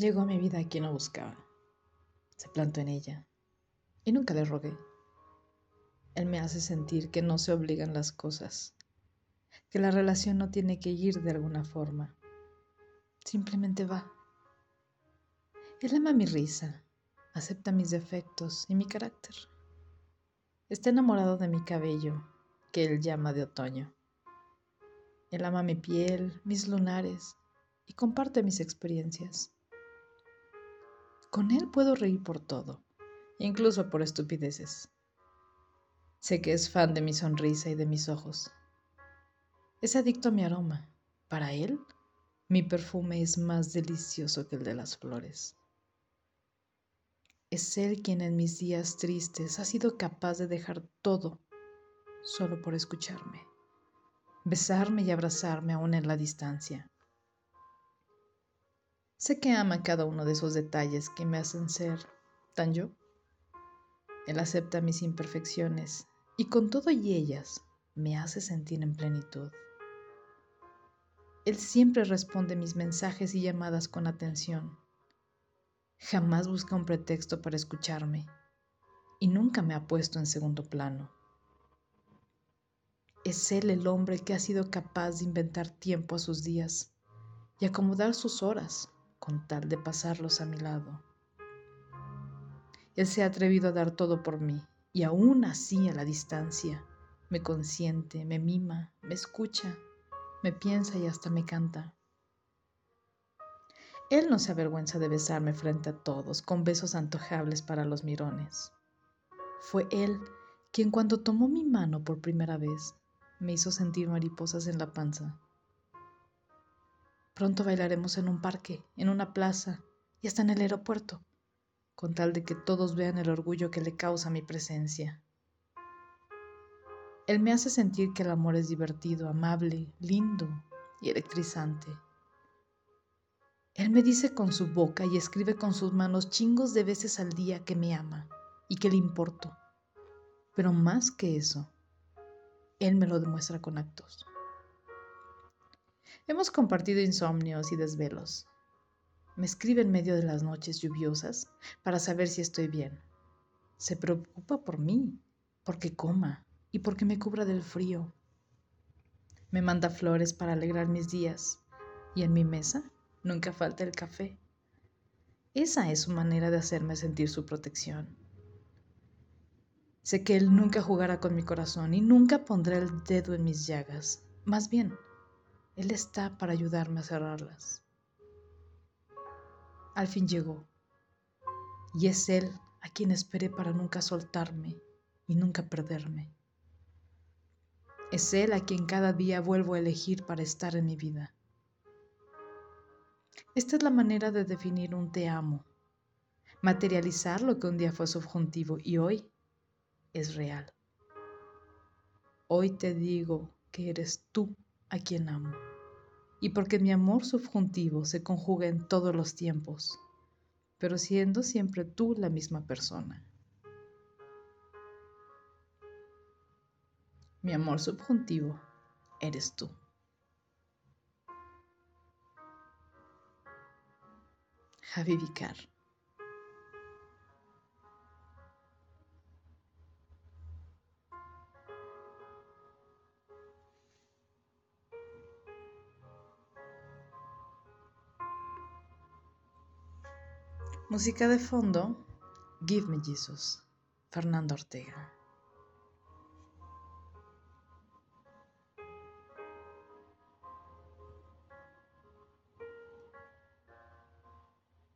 Llegó a mi vida quien no buscaba. Se plantó en ella y nunca le rogué. Él me hace sentir que no se obligan las cosas, que la relación no tiene que ir de alguna forma. Simplemente va. Él ama mi risa, acepta mis defectos y mi carácter. Está enamorado de mi cabello, que él llama de otoño. Él ama mi piel, mis lunares y comparte mis experiencias. Con él puedo reír por todo, incluso por estupideces. Sé que es fan de mi sonrisa y de mis ojos. Es adicto a mi aroma. Para él, mi perfume es más delicioso que el de las flores. Es él quien en mis días tristes ha sido capaz de dejar todo solo por escucharme, besarme y abrazarme aún en la distancia. Sé que ama cada uno de esos detalles que me hacen ser tan yo. Él acepta mis imperfecciones y con todo y ellas me hace sentir en plenitud. Él siempre responde mis mensajes y llamadas con atención. Jamás busca un pretexto para escucharme y nunca me ha puesto en segundo plano. Es Él el hombre que ha sido capaz de inventar tiempo a sus días y acomodar sus horas con tal de pasarlos a mi lado. Él se ha atrevido a dar todo por mí y aún así a la distancia me consiente, me mima, me escucha, me piensa y hasta me canta. Él no se avergüenza de besarme frente a todos con besos antojables para los mirones. Fue él quien cuando tomó mi mano por primera vez me hizo sentir mariposas en la panza. Pronto bailaremos en un parque, en una plaza y hasta en el aeropuerto, con tal de que todos vean el orgullo que le causa mi presencia. Él me hace sentir que el amor es divertido, amable, lindo y electrizante. Él me dice con su boca y escribe con sus manos chingos de veces al día que me ama y que le importo. Pero más que eso, Él me lo demuestra con actos. Hemos compartido insomnios y desvelos. Me escribe en medio de las noches lluviosas para saber si estoy bien. Se preocupa por mí, porque coma y porque me cubra del frío. Me manda flores para alegrar mis días y en mi mesa nunca falta el café. Esa es su manera de hacerme sentir su protección. Sé que él nunca jugará con mi corazón y nunca pondrá el dedo en mis llagas. Más bien, él está para ayudarme a cerrarlas. Al fin llegó, y es Él a quien esperé para nunca soltarme y nunca perderme. Es Él a quien cada día vuelvo a elegir para estar en mi vida. Esta es la manera de definir un te amo, materializar lo que un día fue subjuntivo y hoy es real. Hoy te digo que eres tú a quien amo y porque mi amor subjuntivo se conjuga en todos los tiempos, pero siendo siempre tú la misma persona. Mi amor subjuntivo eres tú. Javi Vicar. Música de fondo, Give Me Jesus, Fernando Ortega.